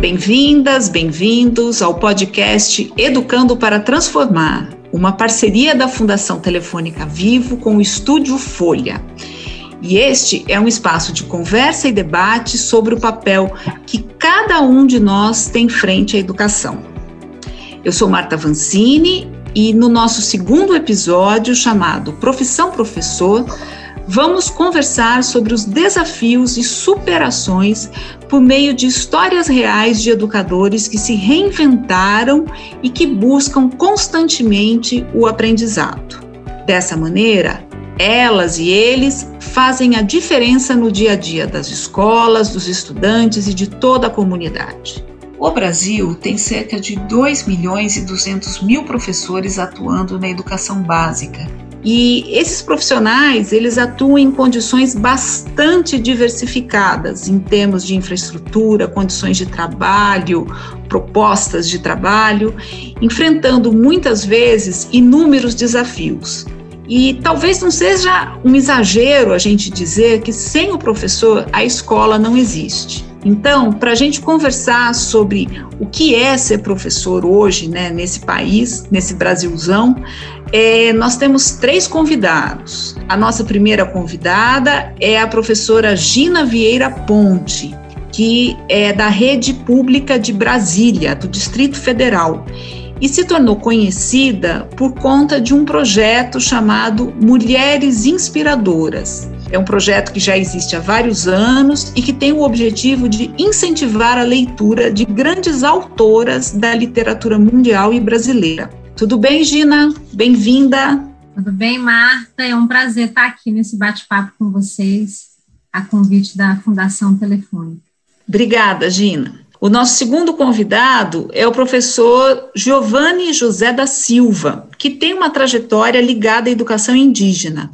Bem-vindas, bem-vindos ao podcast Educando para Transformar, uma parceria da Fundação Telefônica Vivo com o Estúdio Folha. E este é um espaço de conversa e debate sobre o papel que cada um de nós tem frente à educação. Eu sou Marta Vancini e no nosso segundo episódio, chamado Profissão Professor, vamos conversar sobre os desafios e superações por meio de histórias reais de educadores que se reinventaram e que buscam constantemente o aprendizado. Dessa maneira, elas e eles fazem a diferença no dia a dia das escolas, dos estudantes e de toda a comunidade. O Brasil tem cerca de 2 milhões e 200 mil professores atuando na educação básica e esses profissionais, eles atuam em condições bastante diversificadas em termos de infraestrutura, condições de trabalho, propostas de trabalho, enfrentando muitas vezes inúmeros desafios. E talvez não seja um exagero a gente dizer que sem o professor a escola não existe. Então, para a gente conversar sobre o que é ser professor hoje, né, nesse país, nesse Brasilzão, é, nós temos três convidados. A nossa primeira convidada é a professora Gina Vieira Ponte, que é da Rede Pública de Brasília, do Distrito Federal, e se tornou conhecida por conta de um projeto chamado Mulheres Inspiradoras. É um projeto que já existe há vários anos e que tem o objetivo de incentivar a leitura de grandes autoras da literatura mundial e brasileira. Tudo bem, Gina? Bem-vinda. Tudo bem, Marta? É um prazer estar aqui nesse bate-papo com vocês, a convite da Fundação Telefônica. Obrigada, Gina. O nosso segundo convidado é o professor Giovanni José da Silva, que tem uma trajetória ligada à educação indígena,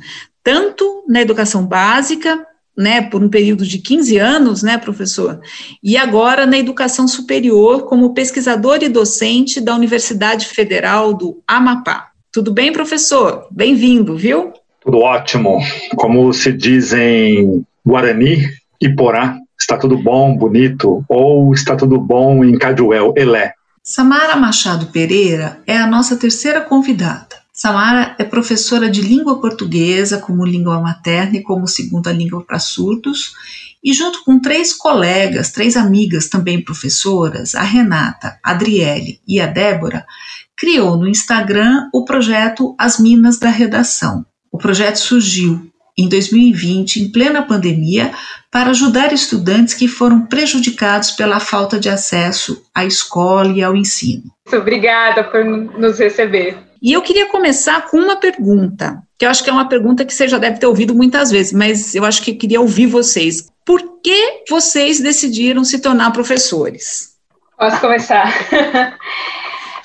tanto na educação básica né, por um período de 15 anos, né, professor? E agora na educação superior como pesquisador e docente da Universidade Federal do Amapá. Tudo bem, professor? Bem-vindo, viu? Tudo ótimo. Como se diz em Guarani e Porá, está tudo bom, bonito, ou está tudo bom em Caduel, Elé. Samara Machado Pereira é a nossa terceira convidada. Samara é professora de língua portuguesa como língua materna e como segunda língua para surdos, e junto com três colegas, três amigas também professoras, a Renata, a Adriele e a Débora, criou no Instagram o projeto As Minas da Redação. O projeto surgiu em 2020, em plena pandemia, para ajudar estudantes que foram prejudicados pela falta de acesso à escola e ao ensino. Obrigada por nos receber. E eu queria começar com uma pergunta, que eu acho que é uma pergunta que você já deve ter ouvido muitas vezes, mas eu acho que eu queria ouvir vocês. Por que vocês decidiram se tornar professores? Posso começar?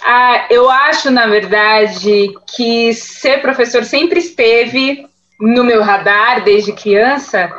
ah, eu acho, na verdade, que ser professor sempre esteve no meu radar desde criança,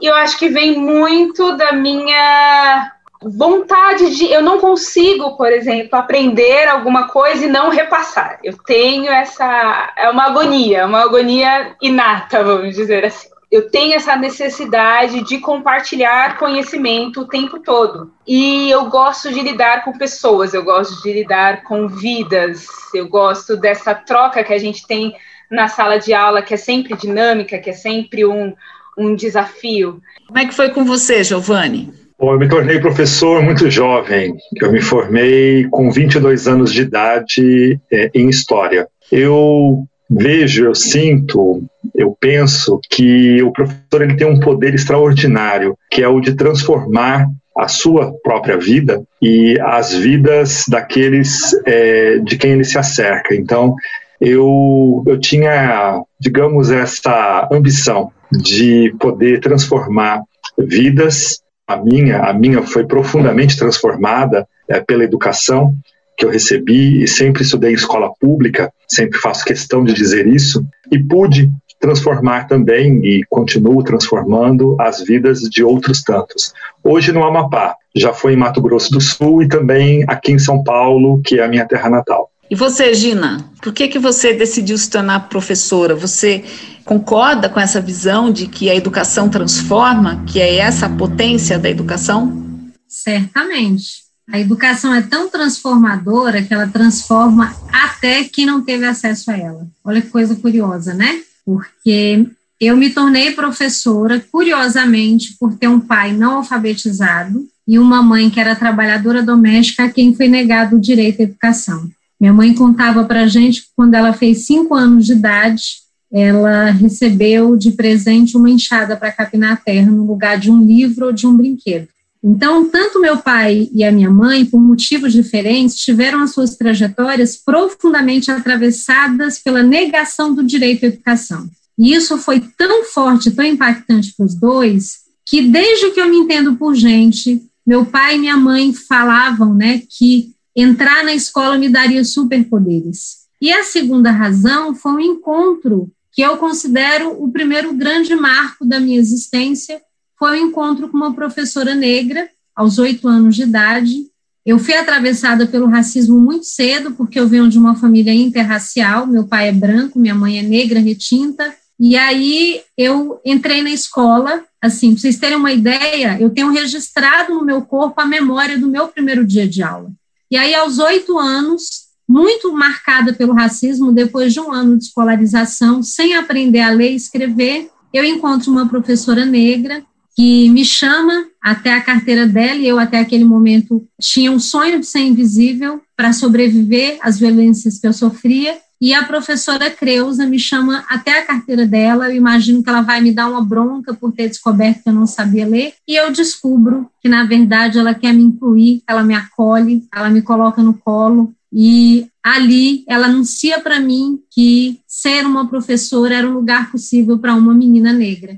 e eu acho que vem muito da minha vontade de. Eu não consigo, por exemplo, aprender alguma coisa e não repassar. Eu tenho essa. É uma agonia, uma agonia inata, vamos dizer assim. Eu tenho essa necessidade de compartilhar conhecimento o tempo todo. E eu gosto de lidar com pessoas, eu gosto de lidar com vidas, eu gosto dessa troca que a gente tem na sala de aula, que é sempre dinâmica, que é sempre um, um desafio. Como é que foi com você, Giovanni? Bom, eu me tornei professor muito jovem. Eu me formei com 22 anos de idade é, em História. Eu vejo, eu sinto, eu penso que o professor ele tem um poder extraordinário, que é o de transformar a sua própria vida e as vidas daqueles é, de quem ele se acerca. Então, eu, eu tinha, digamos, essa ambição de poder transformar vidas a minha, a minha foi profundamente transformada é, pela educação que eu recebi e sempre estudei em escola pública, sempre faço questão de dizer isso, e pude transformar também e continuo transformando as vidas de outros tantos. Hoje no Amapá, já foi em Mato Grosso do Sul e também aqui em São Paulo, que é a minha terra natal. E você, Gina, por que, que você decidiu se tornar professora? Você concorda com essa visão de que a educação transforma, que é essa a potência da educação? Certamente. A educação é tão transformadora que ela transforma até quem não teve acesso a ela. Olha que coisa curiosa, né? Porque eu me tornei professora, curiosamente, por ter um pai não alfabetizado e uma mãe que era trabalhadora doméstica a quem foi negado o direito à educação. Minha mãe contava para a gente que quando ela fez cinco anos de idade, ela recebeu de presente uma enxada para capinar a terra no lugar de um livro ou de um brinquedo. Então, tanto meu pai e a minha mãe, por motivos diferentes, tiveram as suas trajetórias profundamente atravessadas pela negação do direito à educação. E isso foi tão forte, tão impactante para os dois, que desde que eu me entendo por gente, meu pai e minha mãe falavam, né, que entrar na escola me daria superpoderes. E a segunda razão foi um encontro que eu considero o primeiro grande marco da minha existência, foi o um encontro com uma professora negra, aos oito anos de idade. Eu fui atravessada pelo racismo muito cedo, porque eu venho de uma família interracial, meu pai é branco, minha mãe é negra retinta, e aí eu entrei na escola, assim, para vocês terem uma ideia, eu tenho registrado no meu corpo a memória do meu primeiro dia de aula. E aí, aos oito anos, muito marcada pelo racismo, depois de um ano de escolarização, sem aprender a ler e escrever, eu encontro uma professora negra que me chama até a carteira dela, e eu até aquele momento tinha um sonho de ser invisível para sobreviver às violências que eu sofria, e a professora Creuza me chama até a carteira dela, eu imagino que ela vai me dar uma bronca por ter descoberto que eu não sabia ler, e eu descubro que, na verdade, ela quer me incluir, ela me acolhe, ela me coloca no colo, e ali ela anuncia para mim que ser uma professora era um lugar possível para uma menina negra.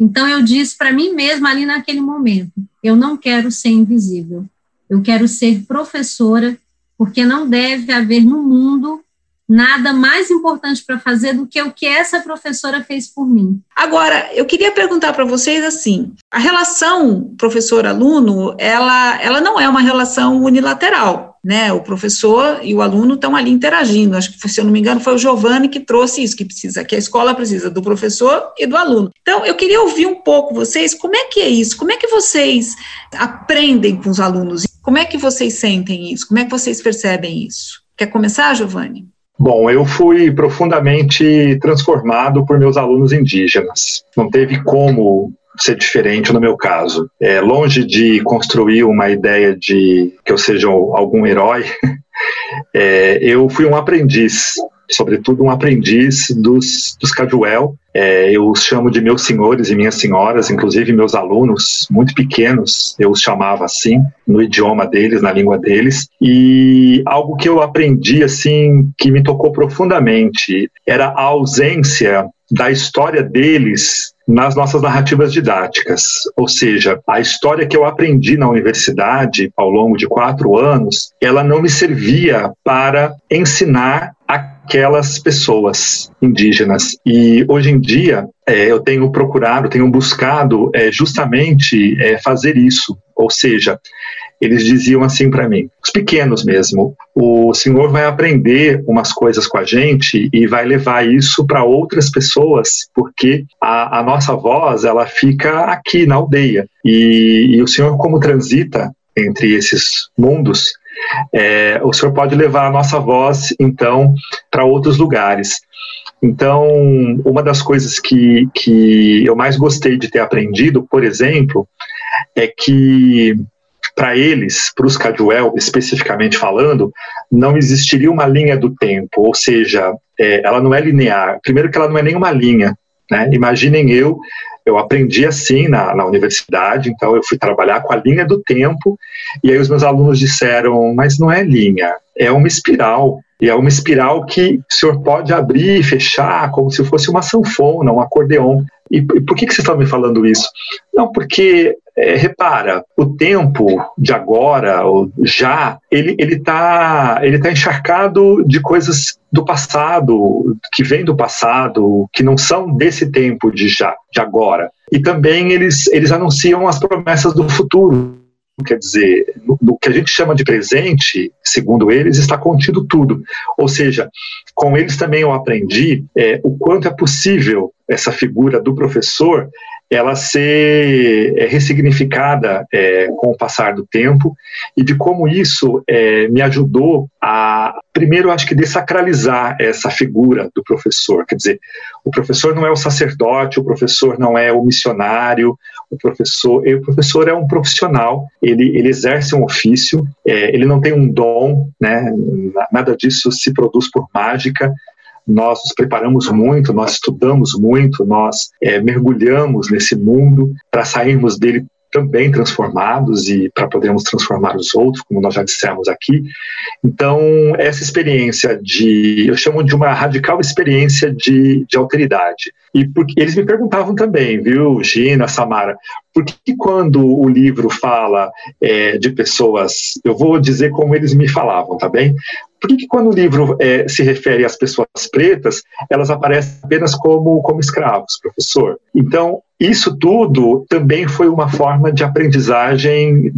Então eu disse para mim mesma ali naquele momento: eu não quero ser invisível, eu quero ser professora, porque não deve haver no mundo nada mais importante para fazer do que o que essa professora fez por mim. Agora, eu queria perguntar para vocês assim: a relação professor-aluno, ela, ela não é uma relação unilateral né? O professor e o aluno estão ali interagindo. Acho que, se eu não me engano, foi o Giovanni que trouxe isso, que precisa, que a escola precisa do professor e do aluno. Então, eu queria ouvir um pouco vocês, como é que é isso? Como é que vocês aprendem com os alunos? Como é que vocês sentem isso? Como é que vocês percebem isso? Quer começar, Giovanni? Bom, eu fui profundamente transformado por meus alunos indígenas. Não teve como ser diferente no meu caso. É, longe de construir uma ideia de que eu seja algum herói, é, eu fui um aprendiz, sobretudo um aprendiz dos, dos Caduel. É, eu os chamo de meus senhores e minhas senhoras, inclusive meus alunos muito pequenos, eu os chamava assim, no idioma deles, na língua deles. E algo que eu aprendi, assim, que me tocou profundamente, era a ausência da história deles nas nossas narrativas didáticas. Ou seja, a história que eu aprendi na universidade ao longo de quatro anos, ela não me servia para ensinar aquelas pessoas indígenas. E hoje em dia é, eu tenho procurado, tenho buscado é, justamente é, fazer isso. Ou seja, eles diziam assim para mim, os pequenos mesmo, o Senhor vai aprender umas coisas com a gente e vai levar isso para outras pessoas, porque a, a, nossa voz ela fica aqui na aldeia e, e o Senhor como transita entre esses mundos, é, o Senhor pode levar a nossa voz então para outros lugares. Então, uma das coisas que, que eu mais gostei de ter aprendido, por exemplo, é que para eles, para os Cadwell especificamente falando, não existiria uma linha do tempo, ou seja, é, ela não é linear. Primeiro que ela não é nenhuma linha. Né? Imaginem eu, eu aprendi assim na, na universidade, então eu fui trabalhar com a linha do tempo, e aí os meus alunos disseram, mas não é linha, é uma espiral. E é uma espiral que o senhor pode abrir e fechar como se fosse uma sanfona, um acordeon. E, e por que, que vocês estão me falando isso? Não, porque é, repara, o tempo de agora, ou já, ele ele está ele tá encharcado de coisas do passado, que vem do passado, que não são desse tempo de já, de agora. E também eles eles anunciam as promessas do futuro. Quer dizer, no, no, que a gente chama de presente, segundo eles, está contido tudo. Ou seja, com eles também eu aprendi é, o quanto é possível essa figura do professor ela ser é, ressignificada é, com o passar do tempo e de como isso é, me ajudou a, primeiro, acho que desacralizar essa figura do professor. Quer dizer, o professor não é o sacerdote, o professor não é o missionário, o professor, o professor é um profissional, ele, ele exerce um ofício, é, ele não tem um dom, né, nada disso se produz por mágica, nós nos preparamos muito, nós estudamos muito, nós é, mergulhamos nesse mundo para sairmos dele também transformados e para podermos transformar os outros, como nós já dissemos aqui. Então, essa experiência de, eu chamo de uma radical experiência de, de alteridade. E porque eles me perguntavam também, viu, Gina, Samara, por que quando o livro fala é, de pessoas, eu vou dizer como eles me falavam, tá bem? Por que, que quando o livro é, se refere às pessoas pretas, elas aparecem apenas como, como escravos, professor? Então, isso tudo também foi uma forma de aprendizagem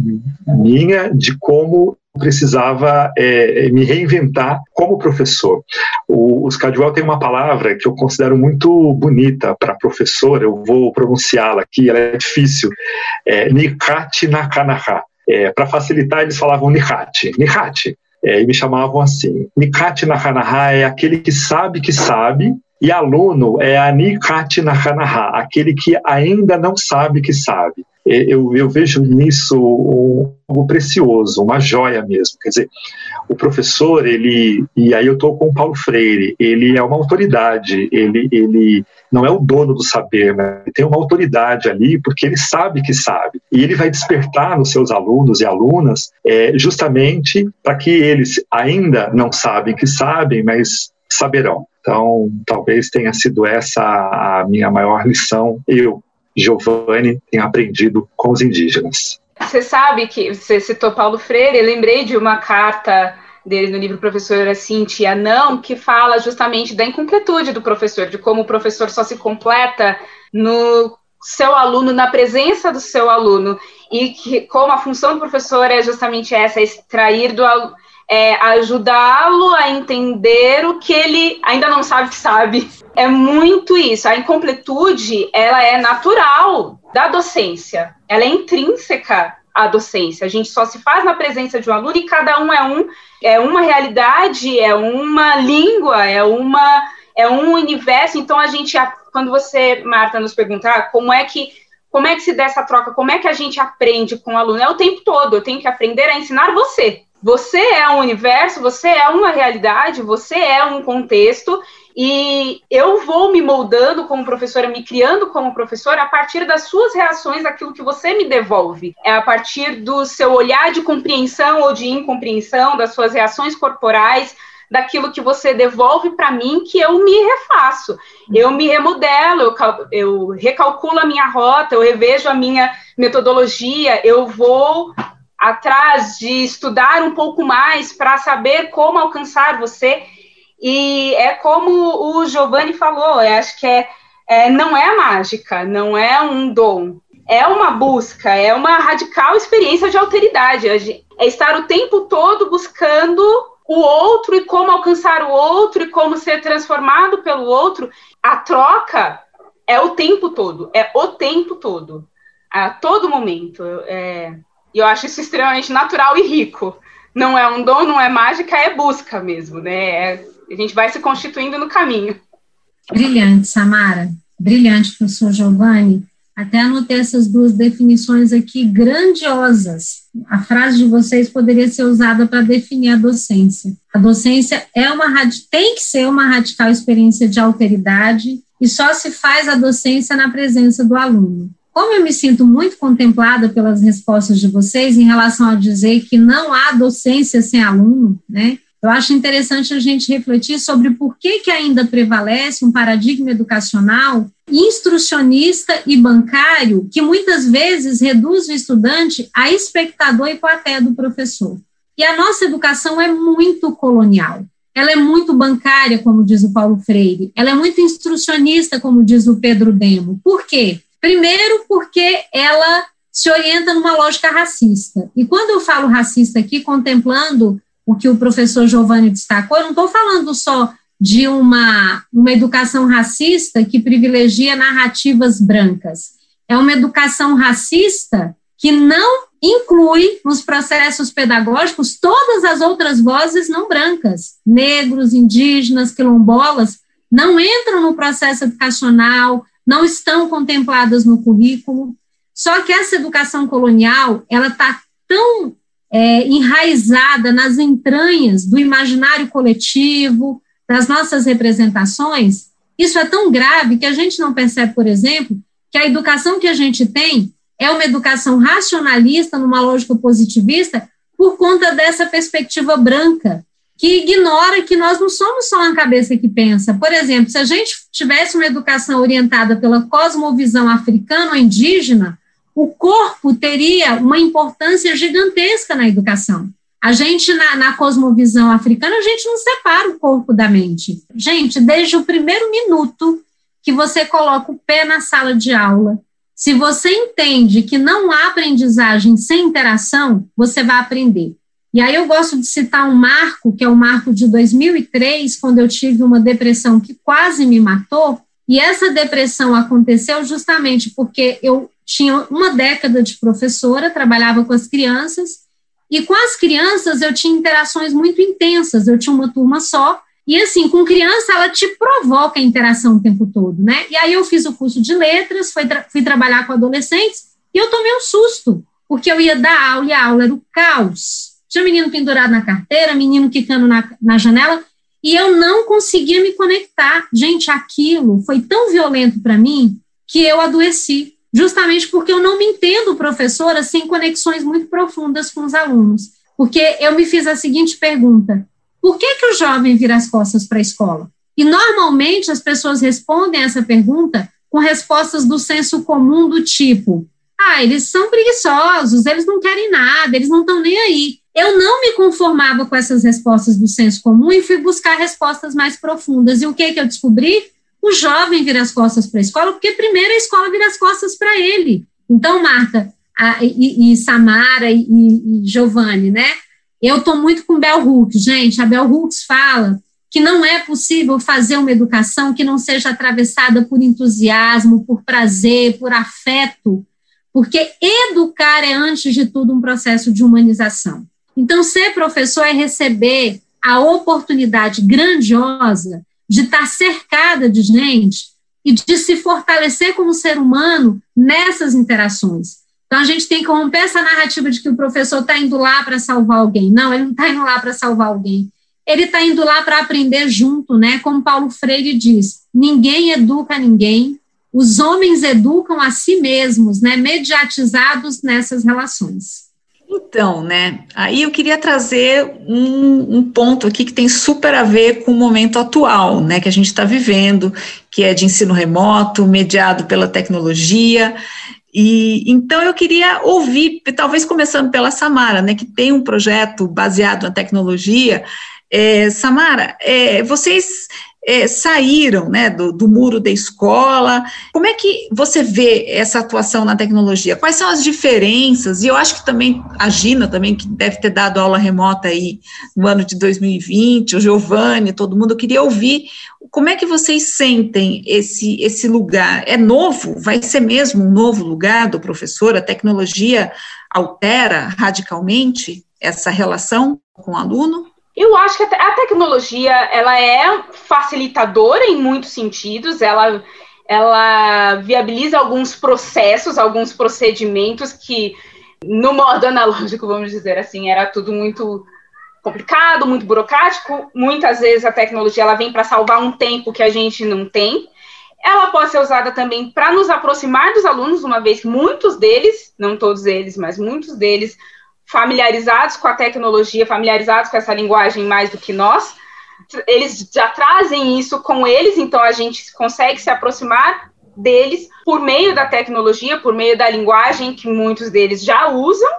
minha de como precisava é, me reinventar como professor. O, os Cadwell tem uma palavra que eu considero muito bonita para professor, eu vou pronunciá-la aqui, ela é difícil, é, Nikati Nakanaha. É, para facilitar, eles falavam Nikati, Nikati, é, e me chamavam assim. Nikati Nakanaha é aquele que sabe que sabe, e aluno é a Nikati Nakanaha, aquele que ainda não sabe que sabe. Eu, eu vejo nisso algo precioso, uma joia mesmo. Quer dizer, o professor, ele, e aí eu estou com o Paulo Freire, ele é uma autoridade, ele, ele não é o dono do saber, né? ele tem uma autoridade ali porque ele sabe que sabe. E ele vai despertar nos seus alunos e alunas é, justamente para que eles ainda não sabem que sabem, mas saberão. Então, talvez tenha sido essa a minha maior lição, eu, Giovanni, tenha aprendido com os indígenas. Você sabe que você citou Paulo Freire, eu lembrei de uma carta dele no livro Professora Cintia Não, que fala justamente da incompletude do professor, de como o professor só se completa no seu aluno, na presença do seu aluno, e que como a função do professor é justamente essa, extrair do aluno é, ajudá-lo a entender o que ele ainda não sabe que sabe. É muito isso. A incompletude, ela é natural da docência. Ela é intrínseca à docência. A gente só se faz na presença de um aluno e cada um é um é uma realidade, é uma língua, é uma é um universo. Então a gente quando você Marta nos perguntar como é que como é que se dá essa troca? Como é que a gente aprende com o aluno? É o tempo todo. Eu tenho que aprender a ensinar você. Você é um universo, você é uma realidade, você é um contexto, e eu vou me moldando como professora, me criando como professora a partir das suas reações daquilo que você me devolve. É a partir do seu olhar de compreensão ou de incompreensão, das suas reações corporais, daquilo que você devolve para mim que eu me refaço. Eu me remodelo, eu, eu recalculo a minha rota, eu revejo a minha metodologia, eu vou atrás de estudar um pouco mais para saber como alcançar você. E é como o Giovanni falou, eu acho que é, é, não é mágica, não é um dom, é uma busca, é uma radical experiência de alteridade. É estar o tempo todo buscando o outro e como alcançar o outro e como ser transformado pelo outro. A troca é o tempo todo, é o tempo todo, a todo momento. É, e eu acho isso extremamente natural e rico. Não é um dom, não é mágica, é busca mesmo, né? É, a gente vai se constituindo no caminho. Brilhante, Samara. Brilhante, professor Giovanni. Até anotei essas duas definições aqui grandiosas. A frase de vocês poderia ser usada para definir a docência. A docência é uma tem que ser uma radical experiência de alteridade e só se faz a docência na presença do aluno. Como eu me sinto muito contemplada pelas respostas de vocês em relação a dizer que não há docência sem aluno, né? Eu acho interessante a gente refletir sobre por que, que ainda prevalece um paradigma educacional instrucionista e bancário que muitas vezes reduz o estudante a espectador e plateia do professor. E a nossa educação é muito colonial. Ela é muito bancária, como diz o Paulo Freire. Ela é muito instrucionista, como diz o Pedro Demo. Por quê? Primeiro, porque ela se orienta numa lógica racista. E quando eu falo racista aqui, contemplando o que o professor Giovanni destacou, eu não estou falando só de uma, uma educação racista que privilegia narrativas brancas. É uma educação racista que não inclui nos processos pedagógicos todas as outras vozes não brancas, negros, indígenas, quilombolas, não entram no processo educacional, não estão contempladas no currículo. Só que essa educação colonial, ela está tão é, enraizada nas entranhas do imaginário coletivo, das nossas representações, isso é tão grave que a gente não percebe, por exemplo, que a educação que a gente tem é uma educação racionalista, numa lógica positivista, por conta dessa perspectiva branca, que ignora que nós não somos só uma cabeça que pensa. Por exemplo, se a gente tivesse uma educação orientada pela cosmovisão africana ou indígena, o corpo teria uma importância gigantesca na educação. A gente, na, na, cosmovisão africana, a gente não separa o corpo da mente. Gente, desde o primeiro minuto que você coloca o pé na sala de aula, se você entende que não há aprendizagem sem interação, você vai aprender. E aí eu gosto de citar um marco, que é o marco de 2003, quando eu tive uma depressão que quase me matou, e essa depressão aconteceu justamente porque eu tinha uma década de professora, trabalhava com as crianças, e com as crianças eu tinha interações muito intensas, eu tinha uma turma só, e assim, com criança ela te provoca a interação o tempo todo, né? E aí eu fiz o curso de letras, fui, tra fui trabalhar com adolescentes, e eu tomei um susto, porque eu ia dar aula e a aula era o caos. Tinha menino pendurado na carteira, menino quicando na, na janela, e eu não conseguia me conectar. Gente, aquilo foi tão violento para mim que eu adoeci, justamente porque eu não me entendo professora sem conexões muito profundas com os alunos. Porque eu me fiz a seguinte pergunta: por que, que o jovem vira as costas para a escola? E normalmente as pessoas respondem essa pergunta com respostas do senso comum do tipo: ah, eles são preguiçosos, eles não querem nada, eles não estão nem aí. Eu não me conformava com essas respostas do senso comum e fui buscar respostas mais profundas. E o que, que eu descobri? O jovem vira as costas para a escola, porque primeiro a escola vira as costas para ele. Então, Marta a, e, e, Samara e, e Giovanni, né? Eu estou muito com Bell Hooks, gente. A Bell Hooks fala que não é possível fazer uma educação que não seja atravessada por entusiasmo, por prazer, por afeto, porque educar é, antes de tudo, um processo de humanização. Então, ser professor é receber a oportunidade grandiosa de estar cercada de gente e de se fortalecer como ser humano nessas interações. Então, a gente tem que romper essa narrativa de que o professor está indo lá para salvar alguém. Não, ele não está indo lá para salvar alguém. Ele está indo lá para aprender junto, né? Como Paulo Freire diz: ninguém educa ninguém, os homens educam a si mesmos, né? Mediatizados nessas relações. Então, né? Aí eu queria trazer um, um, ponto aqui que tem super a ver com o momento atual, né? Que a gente está vivendo, que é de ensino remoto, mediado pela tecnologia. E então eu queria ouvir, talvez começando pela Samara, né? Que tem um projeto baseado na tecnologia. É, Samara, é, vocês é, saíram né, do, do, muro da escola. Como é que você vê essa atuação na tecnologia? Quais são as diferenças? E eu acho que também a Gina, também, que deve ter dado aula remota aí no ano de 2020, o Giovanni, todo mundo, eu queria ouvir como é que vocês sentem esse, esse lugar? É novo? Vai ser mesmo um novo lugar do professor? A tecnologia altera radicalmente essa relação com o aluno? Eu acho que a tecnologia ela é facilitadora em muitos sentidos, ela, ela viabiliza alguns processos, alguns procedimentos que, no modo analógico, vamos dizer assim, era tudo muito complicado, muito burocrático. Muitas vezes a tecnologia ela vem para salvar um tempo que a gente não tem. Ela pode ser usada também para nos aproximar dos alunos, uma vez que muitos deles, não todos eles, mas muitos deles familiarizados com a tecnologia, familiarizados com essa linguagem mais do que nós, eles já trazem isso com eles, então a gente consegue se aproximar deles por meio da tecnologia, por meio da linguagem que muitos deles já usam.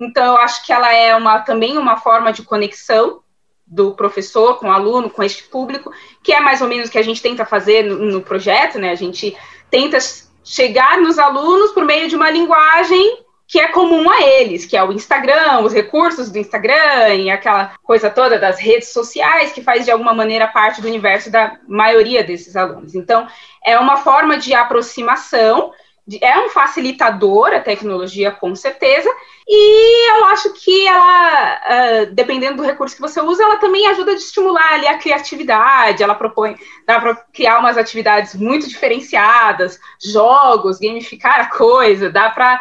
Então eu acho que ela é uma também uma forma de conexão do professor com o aluno, com este público, que é mais ou menos o que a gente tenta fazer no, no projeto, né? A gente tenta chegar nos alunos por meio de uma linguagem que é comum a eles, que é o Instagram, os recursos do Instagram e aquela coisa toda das redes sociais que faz de alguma maneira parte do universo da maioria desses alunos. Então, é uma forma de aproximação, é um facilitador a tecnologia, com certeza, e eu acho que ela, uh, dependendo do recurso que você usa, ela também ajuda a estimular ali a criatividade, ela propõe, dá para criar umas atividades muito diferenciadas, jogos, gamificar a coisa, dá para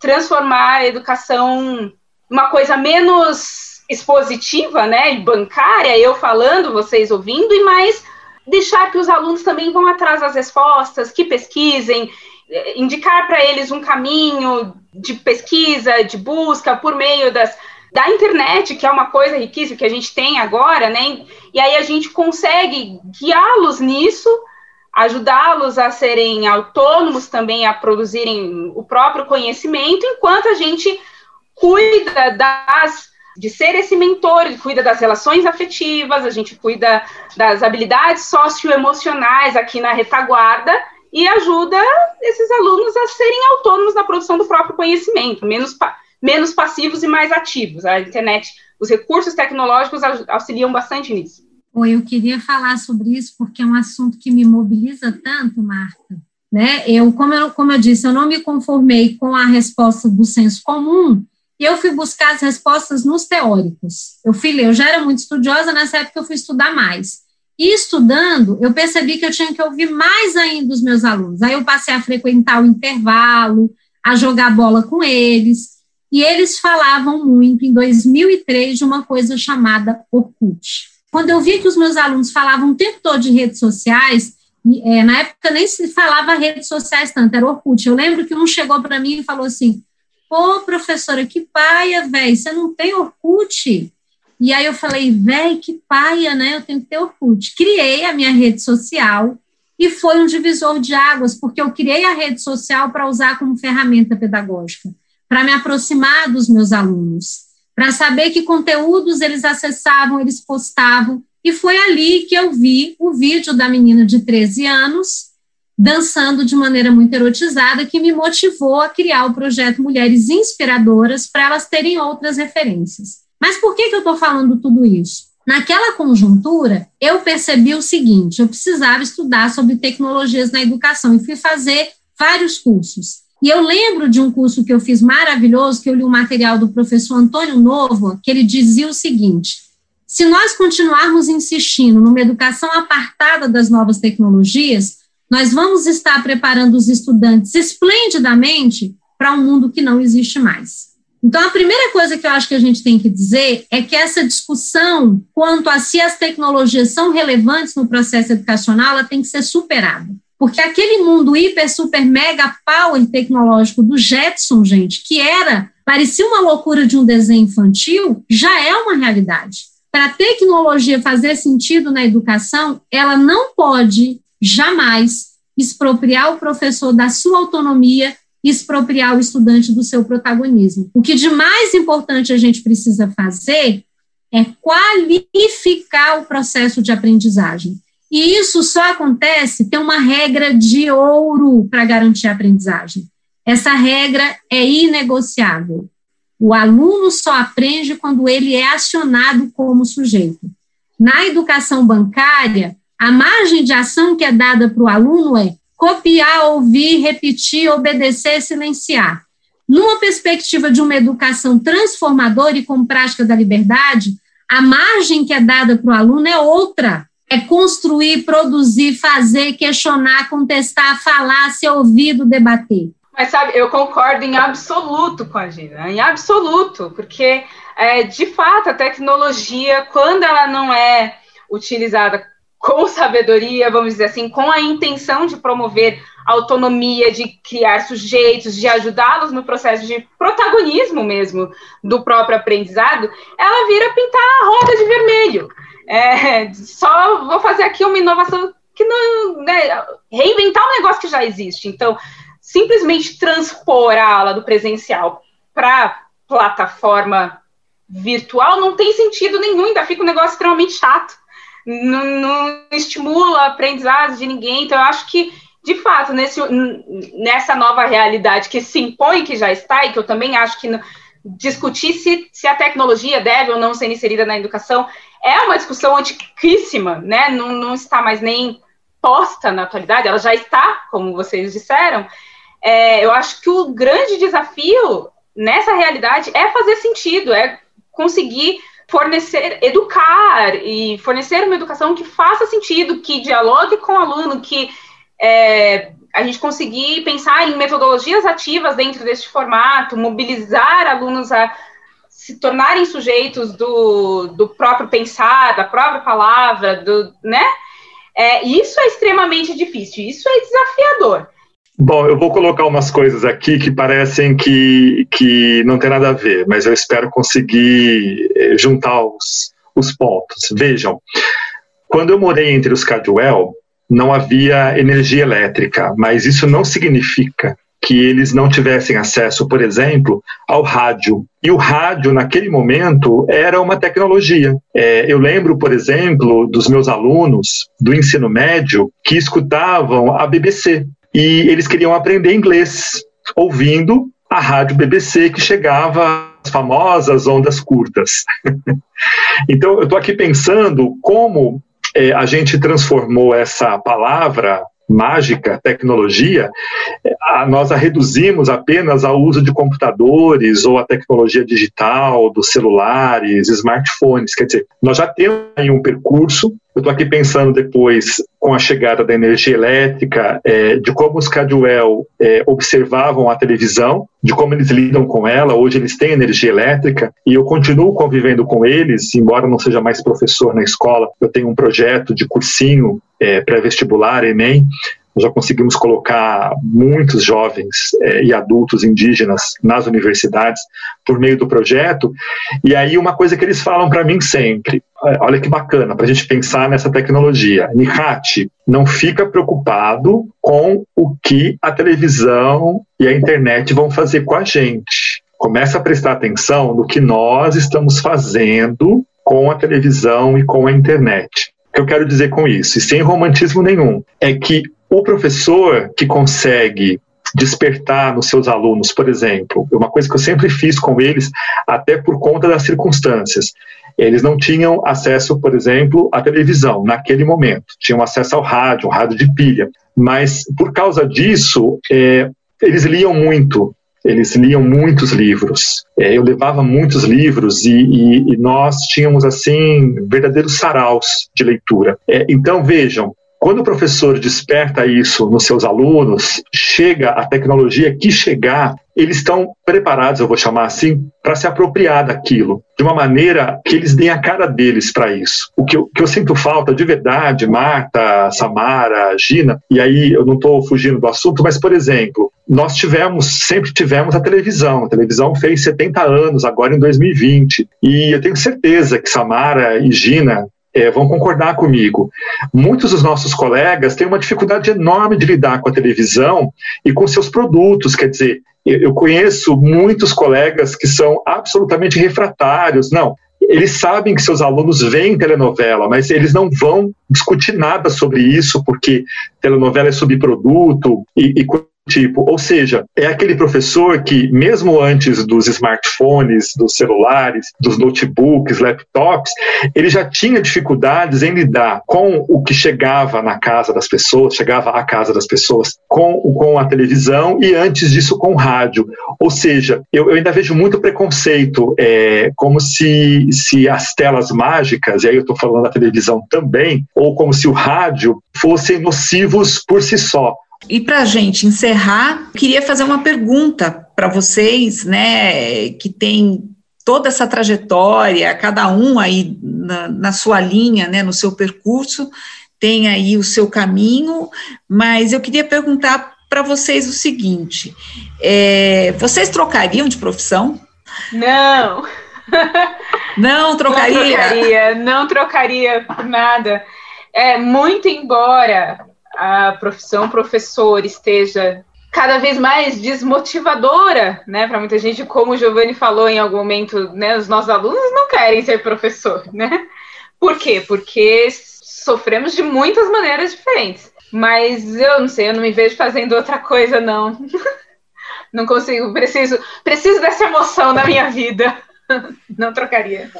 transformar a educação uma coisa menos expositiva, né, e bancária, eu falando, vocês ouvindo, e mais deixar que os alunos também vão atrás das respostas, que pesquisem, eh, indicar para eles um caminho de pesquisa, de busca por meio das, da internet, que é uma coisa riquíssima que a gente tem agora, né? E aí a gente consegue guiá-los nisso ajudá-los a serem autônomos também, a produzirem o próprio conhecimento, enquanto a gente cuida das de ser esse mentor, cuida das relações afetivas, a gente cuida das habilidades socioemocionais aqui na retaguarda e ajuda esses alunos a serem autônomos na produção do próprio conhecimento, menos, menos passivos e mais ativos. A internet, os recursos tecnológicos auxiliam bastante nisso. Oi, eu queria falar sobre isso porque é um assunto que me mobiliza tanto, Marta. Né? Eu, como eu, como eu disse, eu não me conformei com a resposta do senso comum e eu fui buscar as respostas nos teóricos. Eu fui ler, eu já era muito estudiosa, nessa época eu fui estudar mais. E estudando, eu percebi que eu tinha que ouvir mais ainda os meus alunos. Aí eu passei a frequentar o intervalo, a jogar bola com eles, e eles falavam muito em 2003 de uma coisa chamada Orkut. Quando eu vi que os meus alunos falavam o tempo todo de redes sociais, é, na época nem se falava redes sociais tanto, era Orkut. Eu lembro que um chegou para mim e falou assim: Pô, professora, que paia, velho, você não tem Orkut? E aí eu falei, velho, que paia, né? Eu tenho que ter Orkut. Criei a minha rede social e foi um divisor de águas, porque eu criei a rede social para usar como ferramenta pedagógica, para me aproximar dos meus alunos para saber que conteúdos eles acessavam, eles postavam. E foi ali que eu vi o vídeo da menina de 13 anos dançando de maneira muito erotizada, que me motivou a criar o projeto Mulheres Inspiradoras para elas terem outras referências. Mas por que, que eu estou falando tudo isso? Naquela conjuntura, eu percebi o seguinte: eu precisava estudar sobre tecnologias na educação e fui fazer vários cursos. E eu lembro de um curso que eu fiz maravilhoso, que eu li o um material do professor Antônio Novo, que ele dizia o seguinte: se nós continuarmos insistindo numa educação apartada das novas tecnologias, nós vamos estar preparando os estudantes esplendidamente para um mundo que não existe mais. Então, a primeira coisa que eu acho que a gente tem que dizer é que essa discussão quanto a se as tecnologias são relevantes no processo educacional, ela tem que ser superada. Porque aquele mundo hiper, super, mega power tecnológico do Jetson, gente, que era, parecia uma loucura de um desenho infantil, já é uma realidade. Para a tecnologia fazer sentido na educação, ela não pode jamais expropriar o professor da sua autonomia expropriar o estudante do seu protagonismo. O que de mais importante a gente precisa fazer é qualificar o processo de aprendizagem. E isso só acontece, tem uma regra de ouro para garantir a aprendizagem. Essa regra é inegociável. O aluno só aprende quando ele é acionado como sujeito. Na educação bancária, a margem de ação que é dada para o aluno é copiar, ouvir, repetir, obedecer, silenciar. Numa perspectiva de uma educação transformadora e com prática da liberdade, a margem que é dada para o aluno é outra é construir, produzir, fazer, questionar, contestar, falar, ser ouvido, debater. Mas sabe, eu concordo em absoluto com a Gina, em absoluto, porque é, de fato a tecnologia, quando ela não é utilizada com sabedoria, vamos dizer assim, com a intenção de promover autonomia, de criar sujeitos, de ajudá-los no processo de protagonismo mesmo do próprio aprendizado, ela vira pintar a roda de vermelho. É, só vou fazer aqui uma inovação que não. Né, reinventar um negócio que já existe. Então, simplesmente transpor a aula do presencial para plataforma virtual não tem sentido nenhum, ainda fica um negócio extremamente chato. Não, não estimula a aprendizagem de ninguém. Então, eu acho que, de fato, nesse, nessa nova realidade que se impõe, que já está, e que eu também acho que discutir se, se a tecnologia deve ou não ser inserida na educação é uma discussão antiquíssima, né? Não, não está mais nem posta na atualidade, ela já está, como vocês disseram. É, eu acho que o grande desafio nessa realidade é fazer sentido, é conseguir fornecer, educar e fornecer uma educação que faça sentido, que dialogue com o aluno, que é, a gente conseguir pensar em metodologias ativas dentro deste formato, mobilizar alunos a se tornarem sujeitos do, do próprio pensar, da própria palavra, do, né? É, isso é extremamente difícil, isso é desafiador. Bom, eu vou colocar umas coisas aqui que parecem que, que não tem nada a ver, mas eu espero conseguir eh, juntar os, os pontos. Vejam, quando eu morei entre os Cadwell, não havia energia elétrica, mas isso não significa que eles não tivessem acesso, por exemplo, ao rádio. E o rádio, naquele momento, era uma tecnologia. É, eu lembro, por exemplo, dos meus alunos do ensino médio que escutavam a BBC e eles queriam aprender inglês ouvindo a rádio BBC que chegava às famosas ondas curtas. então, eu estou aqui pensando como é, a gente transformou essa palavra mágica, tecnologia, nós a reduzimos apenas ao uso de computadores ou a tecnologia digital, dos celulares, smartphones. Quer dizer, nós já temos aí um percurso. Eu estou aqui pensando depois, com a chegada da energia elétrica, é, de como os Cadwell é, observavam a televisão, de como eles lidam com ela. Hoje eles têm energia elétrica e eu continuo convivendo com eles, embora não seja mais professor na escola. Eu tenho um projeto de cursinho é, pré-vestibular, Enem, nós já conseguimos colocar muitos jovens é, e adultos indígenas nas universidades por meio do projeto. E aí, uma coisa que eles falam para mim sempre: é, olha que bacana, para a gente pensar nessa tecnologia. Nihat, não fica preocupado com o que a televisão e a internet vão fazer com a gente. Começa a prestar atenção no que nós estamos fazendo com a televisão e com a internet que eu quero dizer com isso, e sem romantismo nenhum, é que o professor que consegue despertar nos seus alunos, por exemplo, uma coisa que eu sempre fiz com eles, até por conta das circunstâncias. Eles não tinham acesso, por exemplo, à televisão naquele momento, tinham acesso ao rádio, um rádio de pilha, mas por causa disso, é, eles liam muito, eles liam muitos livros. É, eu levava muitos livros e, e, e, nós tínhamos assim verdadeiros saraus de leitura. É, então vejam, quando o professor desperta isso nos seus alunos, chega a tecnologia que chegar, eles estão preparados, eu vou chamar assim, para se apropriar daquilo, de uma maneira que eles deem a cara deles para isso. O que eu, que eu, sinto falta de verdade, Marta, Samara, Gina, e aí eu não estou fugindo do assunto, mas, por exemplo, nós tivemos, sempre tivemos a televisão. A televisão fez 70 anos, agora em 2020. E eu tenho certeza que Samara e Gina é, vão concordar comigo. Muitos dos nossos colegas têm uma dificuldade enorme de lidar com a televisão e com seus produtos. Quer dizer, eu conheço muitos colegas que são absolutamente refratários. Não, eles sabem que seus alunos veem telenovela, mas eles não vão discutir nada sobre isso, porque telenovela é subproduto e, e tipo, ou seja, é aquele professor que, mesmo antes dos smartphones, dos celulares, dos notebooks, laptops, ele já tinha dificuldades em lidar com o que chegava na casa das pessoas, chegava à casa das pessoas, com, com a televisão e antes disso com o rádio. Ou seja, eu, eu ainda vejo muito preconceito, é, como se, se as telas mágicas, e aí eu estou falando da televisão também, ou como se o rádio fossem nocivos por si só. E para a gente encerrar, queria fazer uma pergunta para vocês, né, que tem toda essa trajetória, cada um aí na, na, sua linha, né, no seu percurso, tem aí o seu caminho, mas eu queria perguntar para vocês o seguinte: é, vocês trocariam de profissão? Não. Não trocaria? Não trocaria, não trocaria por nada. É, muito embora a profissão professor esteja cada vez mais desmotivadora, né, para muita gente, como o Giovanni falou em algum momento, né, os nossos alunos não querem ser professor, né? Por quê? Porque sofremos de muitas maneiras diferentes. Mas eu não sei, eu não me vejo fazendo outra coisa, não. não consigo, preciso, preciso dessa emoção na minha vida. Não trocaria.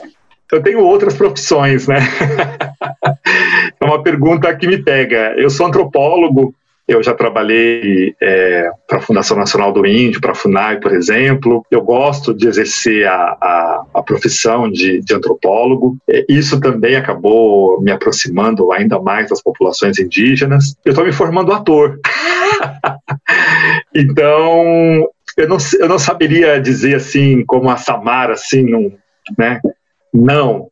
Eu tenho outras profissões, né? é uma pergunta que me pega. Eu sou antropólogo, eu já trabalhei é, para a Fundação Nacional do Índio, para a FUNAI, por exemplo. Eu gosto de exercer a, a, a profissão de, de antropólogo. É, isso também acabou me aproximando ainda mais das populações indígenas. Eu estou me formando ator. então, eu não, eu não saberia dizer assim, como a Samara, assim, num, né? Não,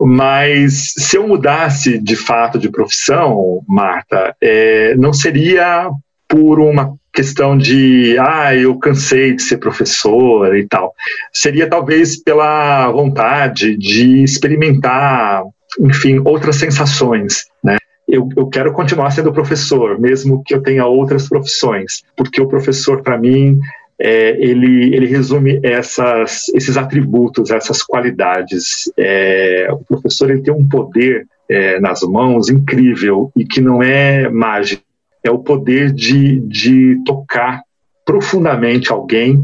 mas se eu mudasse de fato de profissão, Marta, é, não seria por uma questão de, ah, eu cansei de ser professora e tal. Seria talvez pela vontade de experimentar, enfim, outras sensações, né? Eu, eu, quero continuar sendo professor, mesmo que eu tenha outras profissões, porque o professor, para mim, é, ele, ele resume essas, esses atributos, essas qualidades. É, o professor ele tem um poder é, nas mãos incrível e que não é mágico, é o poder de, de tocar profundamente alguém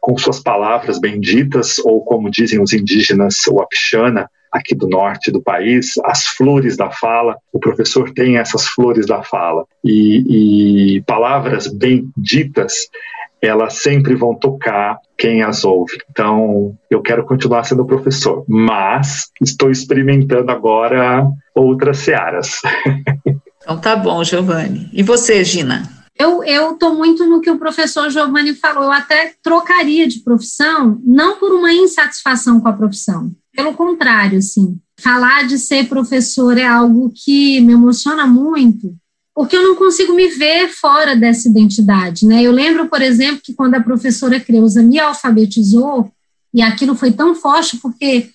com suas palavras benditas, ou como dizem os indígenas, o Apixana, aqui do norte do país, as flores da fala. O professor tem essas flores da fala. E, e palavras benditas elas sempre vão tocar quem as ouve. Então, eu quero continuar sendo professor, mas estou experimentando agora outras searas. Então tá bom, Giovanni. E você, Gina? Eu estou muito no que o professor Giovanni falou. Eu até trocaria de profissão, não por uma insatisfação com a profissão. Pelo contrário, assim, falar de ser professor é algo que me emociona muito, porque eu não consigo me ver fora dessa identidade, né? Eu lembro, por exemplo, que quando a professora Creuza me alfabetizou, e aquilo foi tão forte porque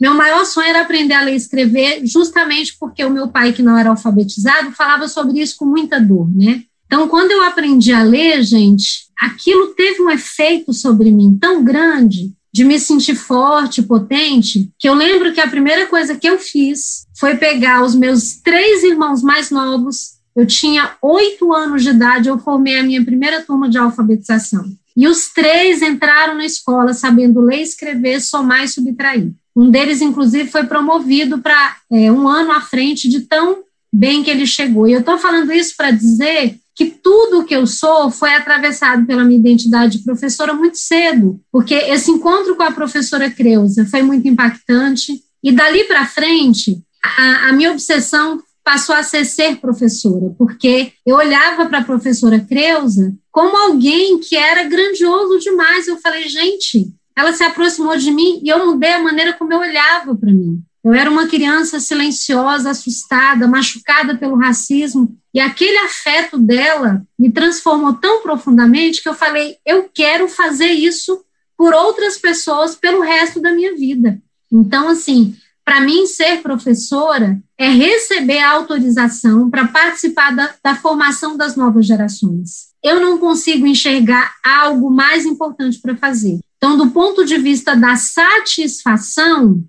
meu maior sonho era aprender a ler e escrever, justamente porque o meu pai, que não era alfabetizado, falava sobre isso com muita dor, né? Então, quando eu aprendi a ler, gente, aquilo teve um efeito sobre mim tão grande de me sentir forte, potente, que eu lembro que a primeira coisa que eu fiz foi pegar os meus três irmãos mais novos eu tinha oito anos de idade, eu formei a minha primeira turma de alfabetização. E os três entraram na escola sabendo ler, escrever, somar e subtrair. Um deles, inclusive, foi promovido para é, um ano à frente de tão bem que ele chegou. E eu estou falando isso para dizer que tudo que eu sou foi atravessado pela minha identidade de professora muito cedo, porque esse encontro com a professora Creuza foi muito impactante. E dali para frente, a, a minha obsessão passou a ser ser professora, porque eu olhava para a professora Creuza como alguém que era grandioso demais. Eu falei, gente, ela se aproximou de mim e eu mudei a maneira como eu olhava para mim. Eu era uma criança silenciosa, assustada, machucada pelo racismo, e aquele afeto dela me transformou tão profundamente que eu falei: eu quero fazer isso por outras pessoas pelo resto da minha vida. Então, assim, para mim, ser professora é receber autorização para participar da, da formação das novas gerações. Eu não consigo enxergar algo mais importante para fazer. Então, do ponto de vista da satisfação,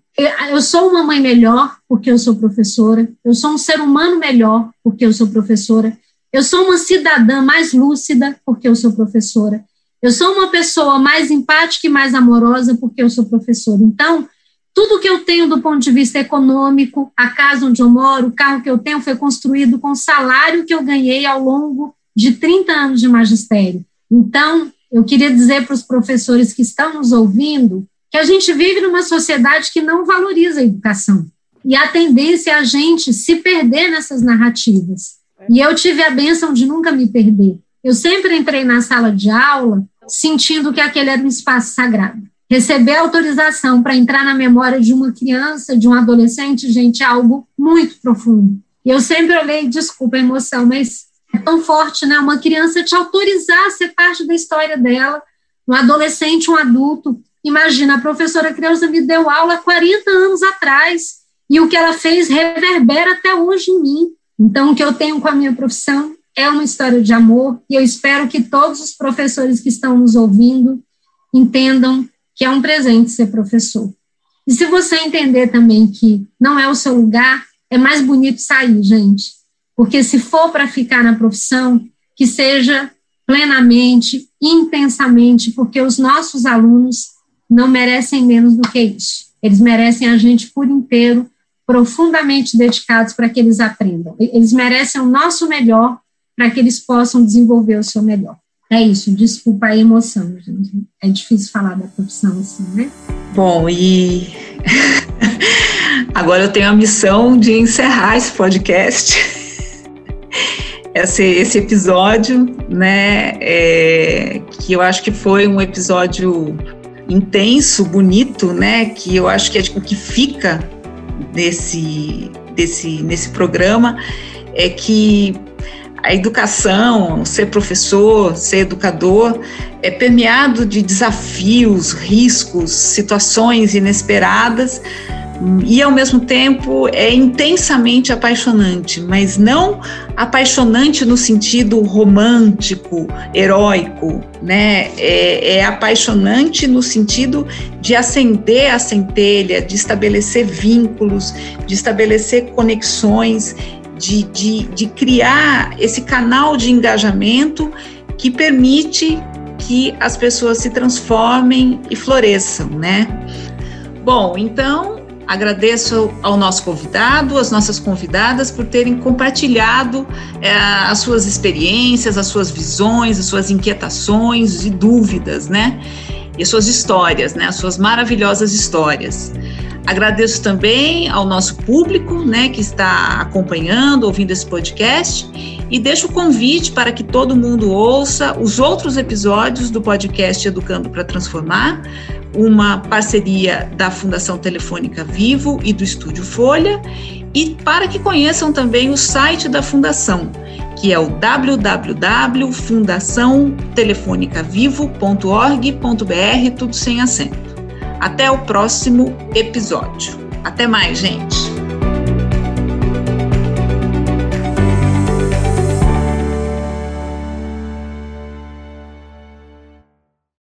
eu sou uma mãe melhor porque eu sou professora, eu sou um ser humano melhor porque eu sou professora, eu sou uma cidadã mais lúcida porque eu sou professora, eu sou uma pessoa mais empática e mais amorosa porque eu sou professora. Então, tudo que eu tenho do ponto de vista econômico, a casa onde eu moro, o carro que eu tenho foi construído com o salário que eu ganhei ao longo de 30 anos de magistério. Então, eu queria dizer para os professores que estão nos ouvindo que a gente vive numa sociedade que não valoriza a educação. E a tendência é a gente se perder nessas narrativas. E eu tive a benção de nunca me perder. Eu sempre entrei na sala de aula sentindo que aquele era um espaço sagrado. Receber autorização para entrar na memória de uma criança, de um adolescente, gente, é algo muito profundo. E eu sempre olhei, desculpa a emoção, mas é tão forte, né? Uma criança te autorizar a ser parte da história dela, um adolescente, um adulto. Imagina, a professora Creuza me deu aula 40 anos atrás e o que ela fez reverbera até hoje em mim. Então, o que eu tenho com a minha profissão é uma história de amor e eu espero que todos os professores que estão nos ouvindo entendam que é um presente ser professor. E se você entender também que não é o seu lugar, é mais bonito sair, gente. Porque se for para ficar na profissão, que seja plenamente, intensamente, porque os nossos alunos não merecem menos do que isso. Eles merecem a gente por inteiro, profundamente dedicados para que eles aprendam. Eles merecem o nosso melhor para que eles possam desenvolver o seu melhor. É isso, desculpa a emoção, gente. É difícil falar da profissão assim, né? Bom, e agora eu tenho a missão de encerrar esse podcast, esse, esse episódio, né? É, que eu acho que foi um episódio intenso, bonito, né? Que eu acho que é tipo, o que fica desse, desse, nesse programa é que a educação, ser professor, ser educador, é permeado de desafios, riscos, situações inesperadas e ao mesmo tempo é intensamente apaixonante, mas não apaixonante no sentido romântico, heróico, né? É, é apaixonante no sentido de acender a centelha, de estabelecer vínculos, de estabelecer conexões de, de, de criar esse canal de engajamento que permite que as pessoas se transformem e floresçam, né? Bom, então agradeço ao nosso convidado, às nossas convidadas por terem compartilhado é, as suas experiências, as suas visões, as suas inquietações e dúvidas, né? E as suas histórias, né? As suas maravilhosas histórias. Agradeço também ao nosso público, né, que está acompanhando, ouvindo esse podcast, e deixo o convite para que todo mundo ouça os outros episódios do podcast Educando para Transformar, uma parceria da Fundação Telefônica Vivo e do Estúdio Folha, e para que conheçam também o site da Fundação, que é o www.fundaçãotelefonicavivo.org.br, tudo sem acento. Até o próximo episódio. Até mais, gente!